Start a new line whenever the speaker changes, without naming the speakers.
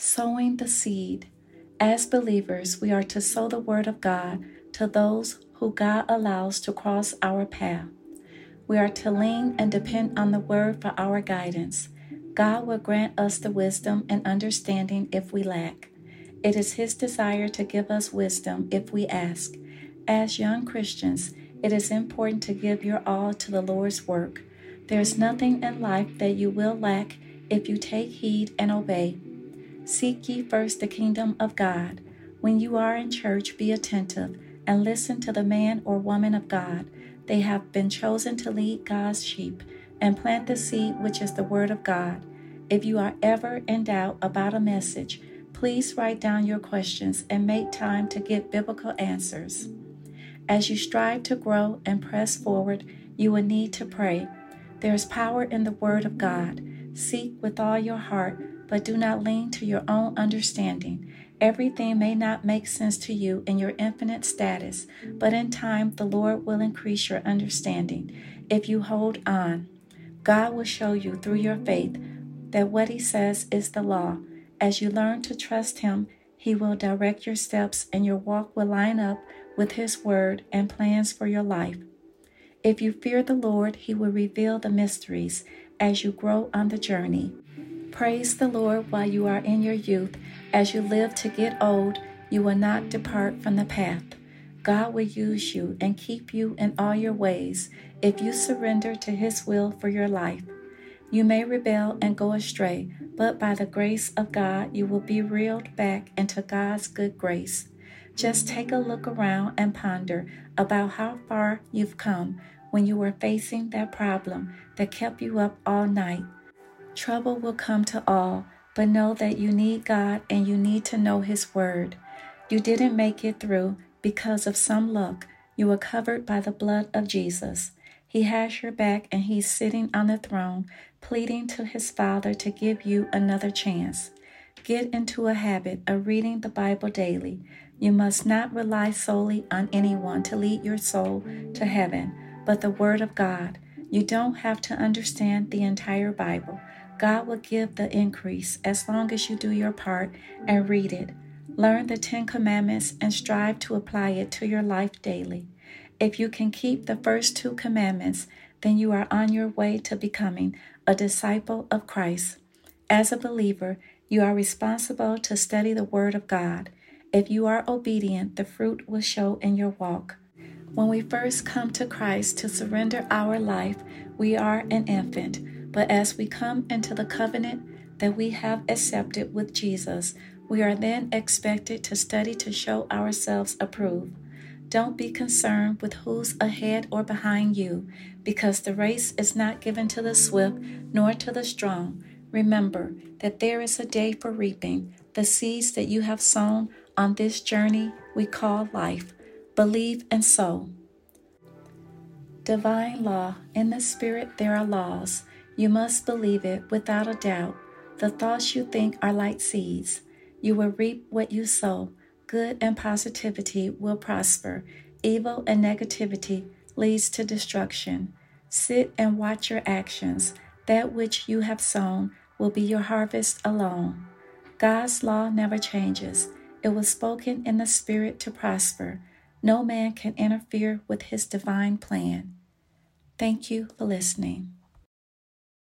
Sowing the seed. As believers, we are to sow the word of God to those who God allows to cross our path. We are to lean and depend on the word for our guidance. God will grant us the wisdom and understanding if we lack. It is His desire to give us wisdom if we ask. As young Christians, it is important to give your all to the Lord's work. There is nothing in life that you will lack if you take heed and obey. Seek ye first the kingdom of God. When you are in church, be attentive and listen to the man or woman of God. They have been chosen to lead God's sheep and plant the seed, which is the word of God. If you are ever in doubt about a message, please write down your questions and make time to get biblical answers. As you strive to grow and press forward, you will need to pray. There is power in the Word of God. Seek with all your heart, but do not lean to your own understanding. Everything may not make sense to you in your infinite status, but in time the Lord will increase your understanding. If you hold on, God will show you through your faith that what He says is the law. As you learn to trust Him, He will direct your steps and your walk will line up with His word and plans for your life. If you fear the Lord, He will reveal the mysteries as you grow on the journey. Praise the Lord while you are in your youth. As you live to get old, you will not depart from the path. God will use you and keep you in all your ways if you surrender to His will for your life. You may rebel and go astray, but by the grace of God, you will be reeled back into God's good grace. Just take a look around and ponder about how far you've come when you were facing that problem that kept you up all night. Trouble will come to all, but know that you need God and you need to know His Word. You didn't make it through because of some luck. You were covered by the blood of Jesus. He has your back and He's sitting on the throne, pleading to His Father to give you another chance. Get into a habit of reading the Bible daily. You must not rely solely on anyone to lead your soul to heaven, but the Word of God. You don't have to understand the entire Bible. God will give the increase as long as you do your part and read it. Learn the Ten Commandments and strive to apply it to your life daily. If you can keep the first two commandments, then you are on your way to becoming a disciple of Christ. As a believer, you are responsible to study the Word of God. If you are obedient, the fruit will show in your walk. When we first come to Christ to surrender our life, we are an infant. But as we come into the covenant that we have accepted with Jesus, we are then expected to study to show ourselves approved. Don't be concerned with who's ahead or behind you, because the race is not given to the swift nor to the strong. Remember that there is a day for reaping the seeds that you have sown on this journey we call life. Believe and sow. Divine law. In the Spirit, there are laws. You must believe it without a doubt. The thoughts you think are like seeds. You will reap what you sow. Good and positivity will prosper. Evil and negativity leads to destruction. Sit and watch your actions. That which you have sown will be your harvest alone. God's law never changes. It was spoken in the Spirit to prosper. No man can interfere with his divine plan. Thank you for listening.